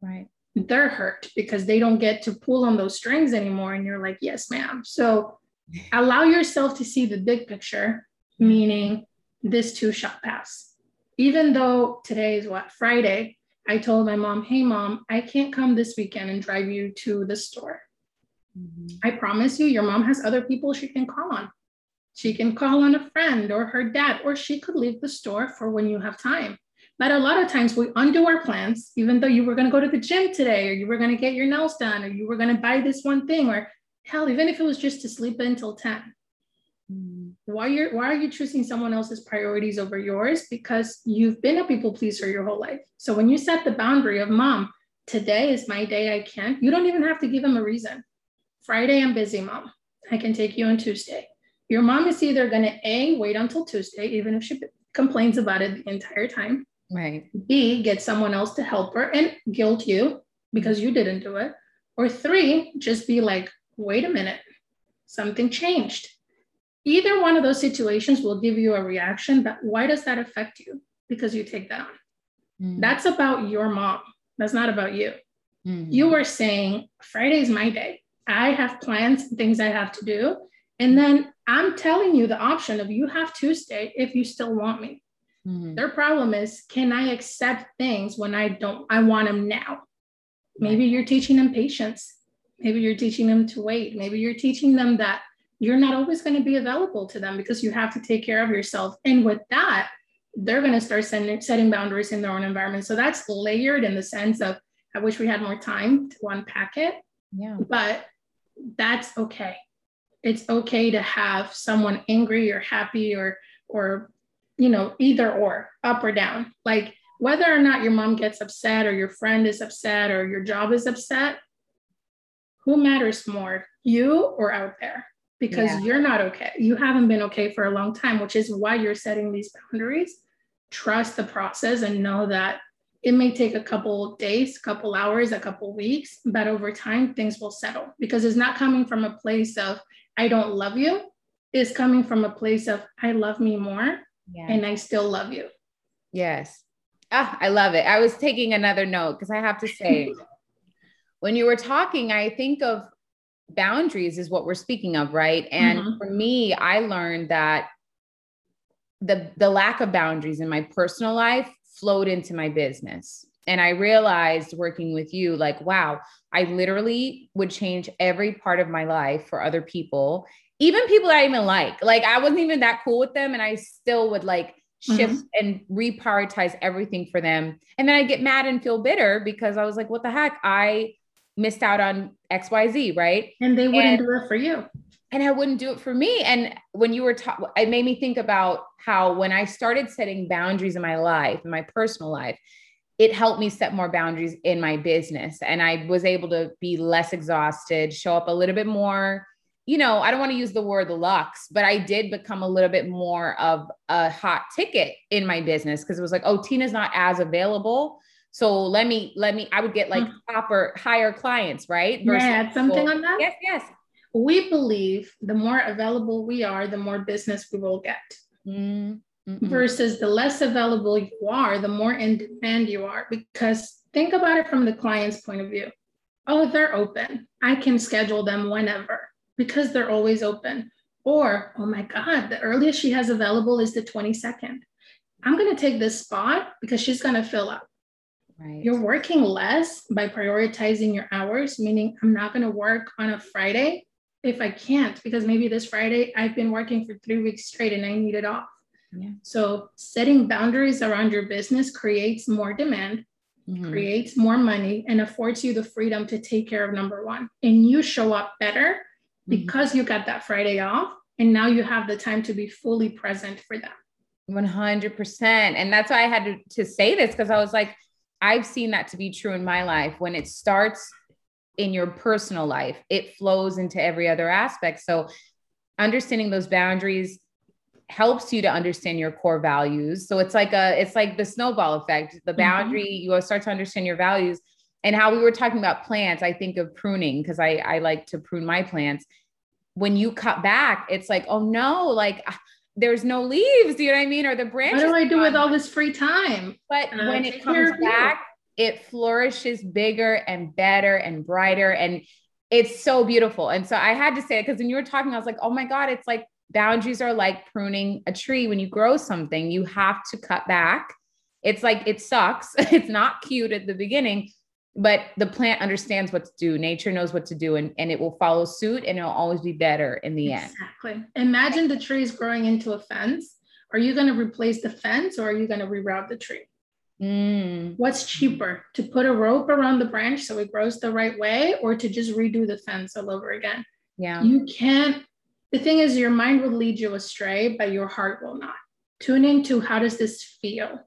Right. They're hurt because they don't get to pull on those strings anymore. And you're like, yes, ma'am. So allow yourself to see the big picture, meaning this too shall pass. Even though today is what, Friday, I told my mom, hey, mom, I can't come this weekend and drive you to the store. Mm-hmm. I promise you, your mom has other people she can call on. She can call on a friend or her dad, or she could leave the store for when you have time. But a lot of times we undo our plans, even though you were going to go to the gym today, or you were going to get your nails done, or you were going to buy this one thing, or hell, even if it was just to sleep until 10. Mm. Why are why are you choosing someone else's priorities over yours? Because you've been a people pleaser your whole life. So when you set the boundary of mom, today is my day, I can't, you don't even have to give them a reason. Friday, I'm busy, mom. I can take you on Tuesday. Your mom is either going to A, wait until Tuesday, even if she complains about it the entire time, Right. B, get someone else to help her and guilt you because you didn't do it. Or three, just be like, wait a minute, something changed. Either one of those situations will give you a reaction, but why does that affect you? Because you take that on. Mm. That's about your mom. That's not about you. Mm. You were saying, Friday is my day. I have plans and things I have to do. And then I'm telling you the option of you have Tuesday if you still want me. Mm-hmm. Their problem is, can I accept things when I don't, I want them now? Maybe you're teaching them patience. Maybe you're teaching them to wait. Maybe you're teaching them that you're not always going to be available to them because you have to take care of yourself. And with that, they're going to start sending, setting boundaries in their own environment. So that's layered in the sense of, I wish we had more time to unpack it. Yeah. But that's okay. It's okay to have someone angry or happy or or you know, either or, up or down. Like whether or not your mom gets upset or your friend is upset or your job is upset, who matters more, you or out there? Because yeah. you're not okay. You haven't been okay for a long time, which is why you're setting these boundaries. Trust the process and know that it may take a couple days, a couple hours, a couple weeks, but over time things will settle because it's not coming from a place of I don't love you. It's coming from a place of I love me more yeah. and I still love you. Yes. Ah, I love it. I was taking another note because I have to say, when you were talking, I think of boundaries is what we're speaking of, right? And mm-hmm. for me, I learned that the the lack of boundaries in my personal life flowed into my business. And I realized working with you, like, wow, I literally would change every part of my life for other people, even people I even like. Like, I wasn't even that cool with them. And I still would like shift mm-hmm. and reprioritize everything for them. And then I get mad and feel bitter because I was like, what the heck? I missed out on XYZ, right? And they wouldn't and, do it for you. And I wouldn't do it for me. And when you were talking, it made me think about how when I started setting boundaries in my life, in my personal life, it helped me set more boundaries in my business. And I was able to be less exhausted, show up a little bit more you know, I don't want to use the word lux, but I did become a little bit more of a hot ticket in my business because it was like, oh, Tina's not as available. So let me, let me, I would get like proper hmm. higher clients, right? Versus yeah, something people. on that? Yes, yes. We believe the more available we are, the more business we will get. Mm-hmm. Versus the less available you are, the more in demand you are. Because think about it from the client's point of view. Oh, they're open. I can schedule them whenever because they're always open. Or, oh my God, the earliest she has available is the 22nd. I'm going to take this spot because she's going to fill up. Right. You're working less by prioritizing your hours, meaning I'm not going to work on a Friday if I can't, because maybe this Friday I've been working for three weeks straight and I need it off. Yeah. So, setting boundaries around your business creates more demand, mm-hmm. creates more money, and affords you the freedom to take care of number one. And you show up better. Because you got that Friday off and now you have the time to be fully present for them. 100%. And that's why I had to, to say this because I was like, I've seen that to be true in my life. When it starts in your personal life, it flows into every other aspect. So, understanding those boundaries helps you to understand your core values. So, it's like a, it's like the snowball effect. The mm-hmm. boundary, mm-hmm. you start to understand your values and how we were talking about plants, I think of pruning because I, I like to prune my plants. When you cut back, it's like, oh no, like ah, there's no leaves. You know what I mean? Or the branches. What do I do with all this free time? But uh, when it comes back, it flourishes bigger and better and brighter. And it's so beautiful. And so I had to say it because when you were talking, I was like, oh my God, it's like boundaries are like pruning a tree. When you grow something, you have to cut back. It's like it sucks. it's not cute at the beginning, but the plant understands what to do. Nature knows what to do and, and it will follow suit and it'll always be better in the exactly. end. Exactly. Imagine the trees growing into a fence. Are you going to replace the fence or are you going to reroute the tree? Mm. what's cheaper to put a rope around the branch so it grows the right way or to just redo the fence all over again? Yeah. You can't the thing is your mind will lead you astray but your heart will not. Tune into how does this feel?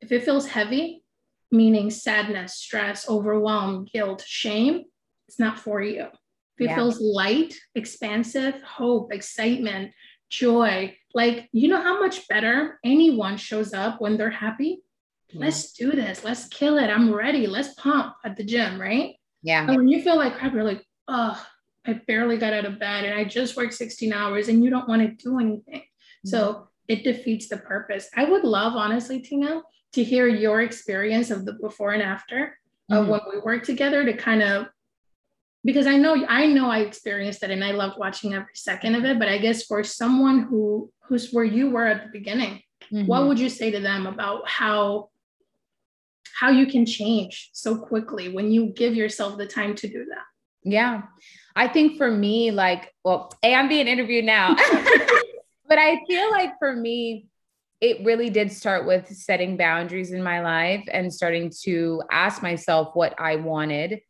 If it feels heavy meaning sadness, stress, overwhelm, guilt, shame, it's not for you. If it yeah. feels light, expansive, hope, excitement, joy, like you know how much better anyone shows up when they're happy? Yeah. Let's do this. Let's kill it. I'm ready. Let's pump at the gym, right? Yeah. And when you feel like crap, you're like, oh, I barely got out of bed and I just worked 16 hours and you don't want to do anything. Mm-hmm. So it defeats the purpose. I would love, honestly, Tina, to hear your experience of the before and after of mm-hmm. when we worked together to kind of because I know I know I experienced it and I loved watching every second of it. But I guess for someone who who's where you were at the beginning, mm-hmm. what would you say to them about how how you can change so quickly when you give yourself the time to do that? Yeah. I think for me, like, well, hey, I'm being interviewed now. but I feel like for me, it really did start with setting boundaries in my life and starting to ask myself what I wanted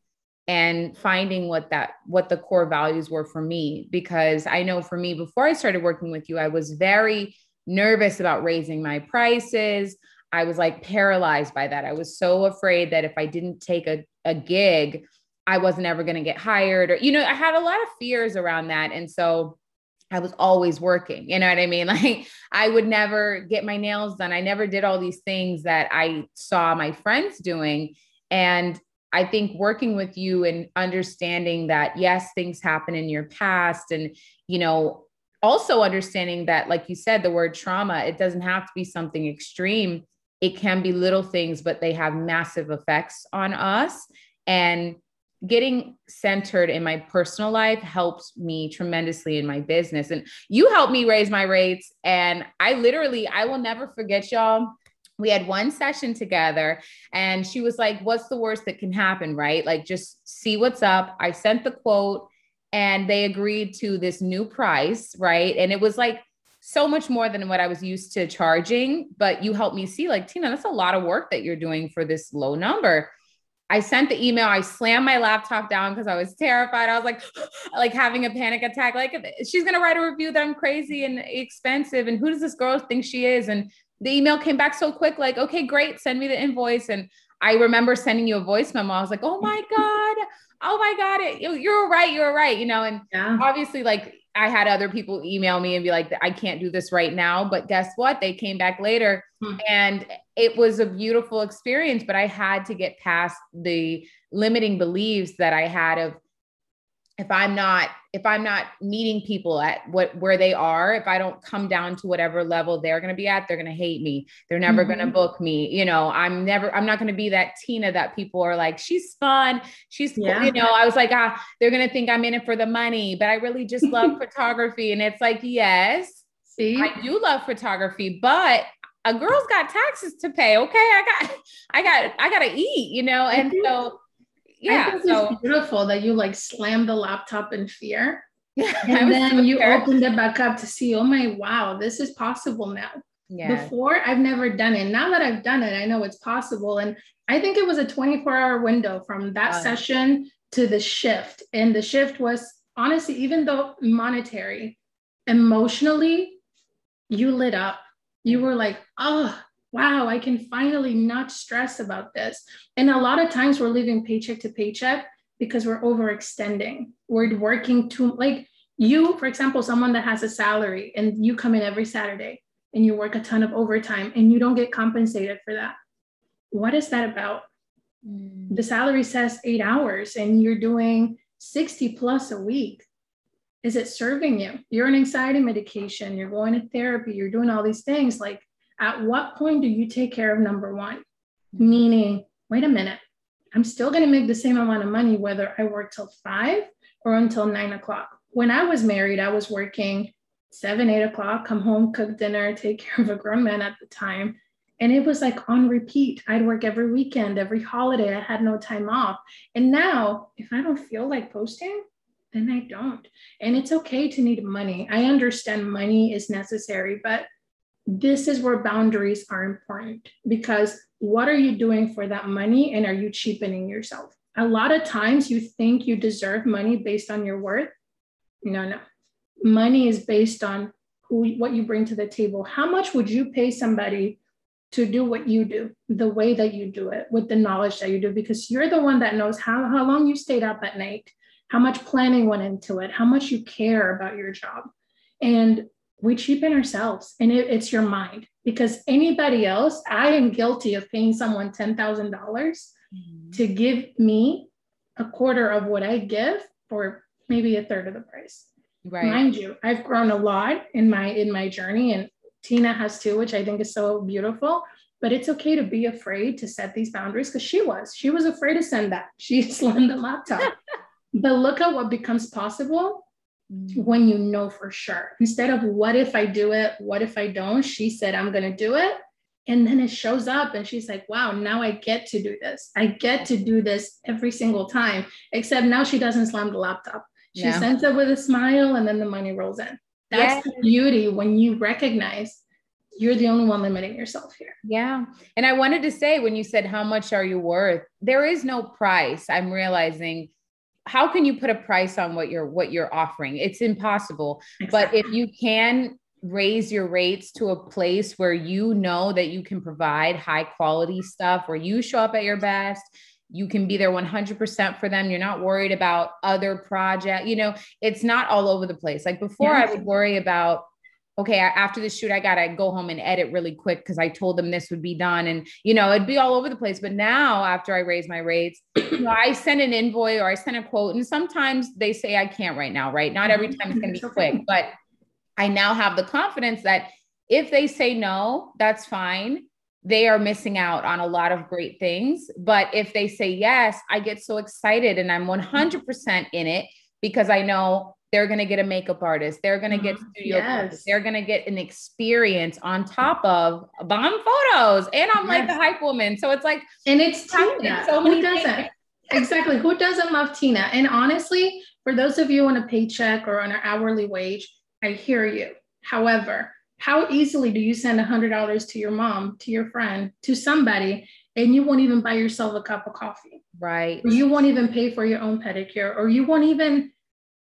and finding what that what the core values were for me because I know for me before I started working with you I was very nervous about raising my prices I was like paralyzed by that. I was so afraid that if I didn't take a, a gig, I wasn't ever going to get hired or, you know, I had a lot of fears around that. And so I was always working. You know what I mean? Like I would never get my nails done. I never did all these things that I saw my friends doing. And I think working with you and understanding that, yes, things happen in your past and, you know, also understanding that, like you said, the word trauma, it doesn't have to be something extreme. It can be little things, but they have massive effects on us. And getting centered in my personal life helps me tremendously in my business. And you helped me raise my rates. And I literally, I will never forget y'all. We had one session together and she was like, What's the worst that can happen? Right? Like, just see what's up. I sent the quote and they agreed to this new price, right? And it was like so much more than what I was used to charging. But you helped me see, like, Tina, that's a lot of work that you're doing for this low number. I sent the email. I slammed my laptop down because I was terrified. I was like, like having a panic attack. Like she's gonna write a review that I'm crazy and expensive, and who does this girl think she is? And the email came back so quick. Like, okay, great, send me the invoice. And I remember sending you a voice memo. I was like, oh my god, oh my god, it, you're right, you're right. You know, and yeah. obviously, like I had other people email me and be like, I can't do this right now. But guess what? They came back later hmm. and it was a beautiful experience. But I had to get past the limiting beliefs that I had of if I'm not if I'm not meeting people at what where they are, if I don't come down to whatever level they're going to be at, they're going to hate me. They're never mm-hmm. going to book me. You know, I'm never I'm not going to be that Tina that people are like, she's fun, she's yeah. you know, I was like, ah, they're going to think I'm in it for the money, but I really just love photography and it's like, yes. See? I do love photography, but a girl's got taxes to pay. Okay, I got I got I got to eat, you know. And so yeah, so it's beautiful that you like slammed the laptop in fear. and then you opened it back up to see, oh my wow, this is possible now. Yeah. Before I've never done it. Now that I've done it, I know it's possible. And I think it was a 24 hour window from that session to the shift. And the shift was honestly, even though monetary, emotionally, you lit up. You were like, oh, wow, I can finally not stress about this. And a lot of times we're living paycheck to paycheck because we're overextending. We're working too, like you, for example, someone that has a salary and you come in every Saturday and you work a ton of overtime and you don't get compensated for that. What is that about? Mm. The salary says eight hours and you're doing 60 plus a week. Is it serving you? You're on anxiety medication, you're going to therapy, you're doing all these things. Like, at what point do you take care of number one? Hmm. Meaning, wait a minute, I'm still going to make the same amount of money whether I work till five or until nine o'clock. When I was married, I was working seven, eight o'clock, come home, cook dinner, take care of a grown man at the time. And it was like on repeat. I'd work every weekend, every holiday. I had no time off. And now, if I don't feel like posting, then I don't. And it's okay to need money. I understand money is necessary, but this is where boundaries are important because what are you doing for that money and are you cheapening yourself? A lot of times you think you deserve money based on your worth. No, no. Money is based on who what you bring to the table. How much would you pay somebody to do what you do, the way that you do it, with the knowledge that you do, because you're the one that knows how, how long you stayed up at night, how much planning went into it, how much you care about your job. And we cheapen ourselves and it, it's your mind because anybody else i am guilty of paying someone $10000 mm-hmm. to give me a quarter of what i give for maybe a third of the price right mind you i've grown a lot in my in my journey and tina has too which i think is so beautiful but it's okay to be afraid to set these boundaries because she was she was afraid to send that she slammed the laptop but look at what becomes possible. Mm. when you know for sure. Instead of what if I do it? What if I don't? She said, I'm going to do it. And then it shows up and she's like, wow, now I get to do this. I get to do this every single time, except now she doesn't slam the laptop. She sends it with a smile and then the money rolls in. That's yeah. the beauty when you recognize you're the only one limiting yourself here. Yeah. And I wanted to say, when you said, How much are you worth? There is no price. I'm realizing how can you put a price on what you're what you're offering? It's impossible. Exactly. but if you can raise your rates to a place where you know that you can provide high quality stuff, where you show up at your best, you can be there 100% for them you're not worried about other project you know it's not all over the place. Like before i would worry about okay after the shoot i gotta go home and edit really quick because i told them this would be done and you know it'd be all over the place. But now after i raise my rates you know, i send an invoice or i send a quote and sometimes they say i can't right now right? Not every mm-hmm. time it's going to be quick but i now have the confidence that if they say no that's fine. They are missing out on a lot of great things. But if they say yes, I get so excited and I'm 100% in it because I know they're going to get a makeup artist, they're going to get mm-hmm. studio, yes. they're going to get an experience on top of bomb photos. And I'm yes. like the hype woman. So it's like, and it's Tina. So Who doesn't? exactly. Who doesn't love Tina? And honestly, for those of you on a paycheck or on an hourly wage, I hear you. However, how easily do you send $100 to your mom, to your friend, to somebody, and you won't even buy yourself a cup of coffee? Right. Or you won't even pay for your own pedicure, or you won't even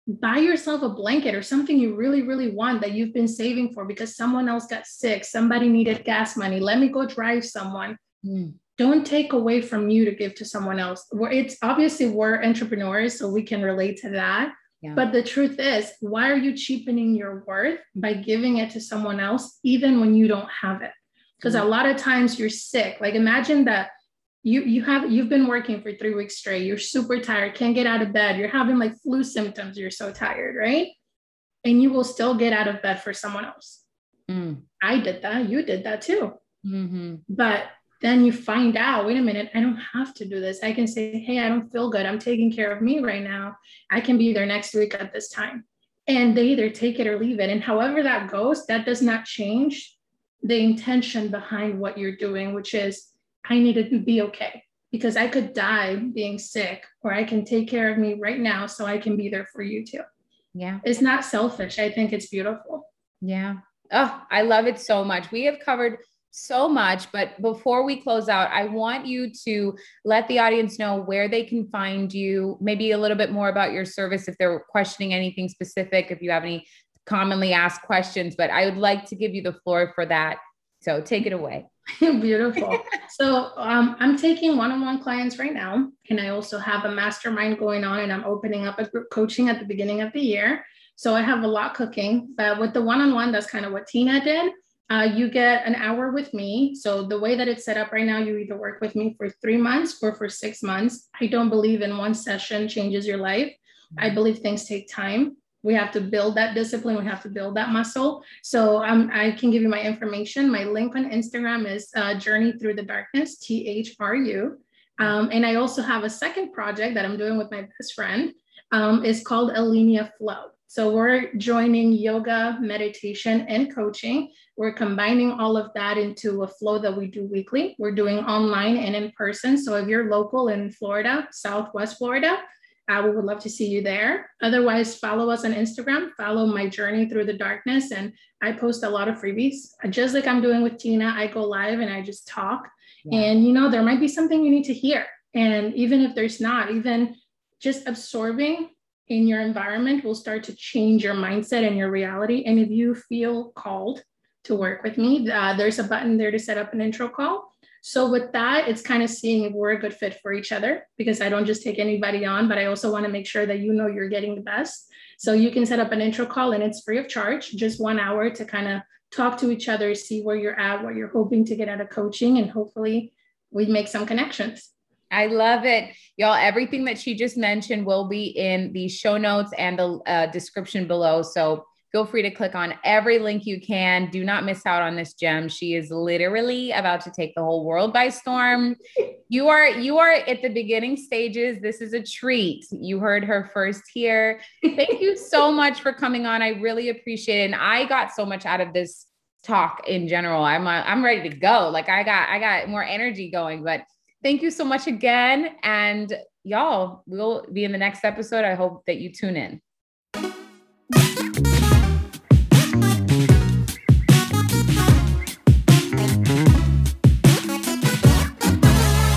buy yourself a blanket or something you really, really want that you've been saving for because someone else got sick, somebody needed gas money. Let me go drive someone. Mm. Don't take away from you to give to someone else. where It's obviously we're entrepreneurs, so we can relate to that. But the truth is, why are you cheapening your worth by giving it to someone else, even when you don't have it? Because mm-hmm. a lot of times you're sick. Like imagine that you you have you've been working for three weeks straight. You're super tired, can't get out of bed. You're having like flu symptoms. You're so tired, right? And you will still get out of bed for someone else. Mm. I did that. You did that too. Mm-hmm. But then you find out wait a minute i don't have to do this i can say hey i don't feel good i'm taking care of me right now i can be there next week at this time and they either take it or leave it and however that goes that does not change the intention behind what you're doing which is i need to be okay because i could die being sick or i can take care of me right now so i can be there for you too yeah it's not selfish i think it's beautiful yeah oh i love it so much we have covered so much. But before we close out, I want you to let the audience know where they can find you, maybe a little bit more about your service if they're questioning anything specific, if you have any commonly asked questions. But I would like to give you the floor for that. So take it away. Beautiful. so um, I'm taking one-on-one clients right now, and I also have a mastermind going on, and I'm opening up a group coaching at the beginning of the year. So I have a lot cooking, but with the one-on-one, that's kind of what Tina did. Uh, you get an hour with me. So the way that it's set up right now, you either work with me for three months or for six months. I don't believe in one session changes your life. I mm-hmm. believe things take time. We have to build that discipline. We have to build that muscle. So um, I can give you my information. My link on Instagram is uh, Journey Through the Darkness, T H R U. Um, and I also have a second project that I'm doing with my best friend. Um, it's called Alinea Flow. So we're joining yoga, meditation, and coaching. We're combining all of that into a flow that we do weekly. We're doing online and in person. So if you're local in Florida, Southwest Florida, uh, we would love to see you there. Otherwise, follow us on Instagram, follow my journey through the darkness. And I post a lot of freebies. Just like I'm doing with Tina, I go live and I just talk. Yeah. And, you know, there might be something you need to hear. And even if there's not, even just absorbing in your environment will start to change your mindset and your reality. And if you feel called to work with me, uh, there's a button there to set up an intro call. So with that, it's kind of seeing if we're a good fit for each other because I don't just take anybody on, but I also want to make sure that you know you're getting the best. So you can set up an intro call and it's free of charge, just one hour to kind of talk to each other, see where you're at, what you're hoping to get out of coaching, and hopefully we make some connections. I love it. Y'all, everything that she just mentioned will be in the show notes and the uh, description below. So feel free to click on every link you can. Do not miss out on this gem. She is literally about to take the whole world by storm. You are you are at the beginning stages. This is a treat. You heard her first here. Thank you so much for coming on. I really appreciate it. And I got so much out of this talk in general. I'm uh, I'm ready to go. Like I got I got more energy going, but Thank you so much again. And y'all, we'll be in the next episode. I hope that you tune in.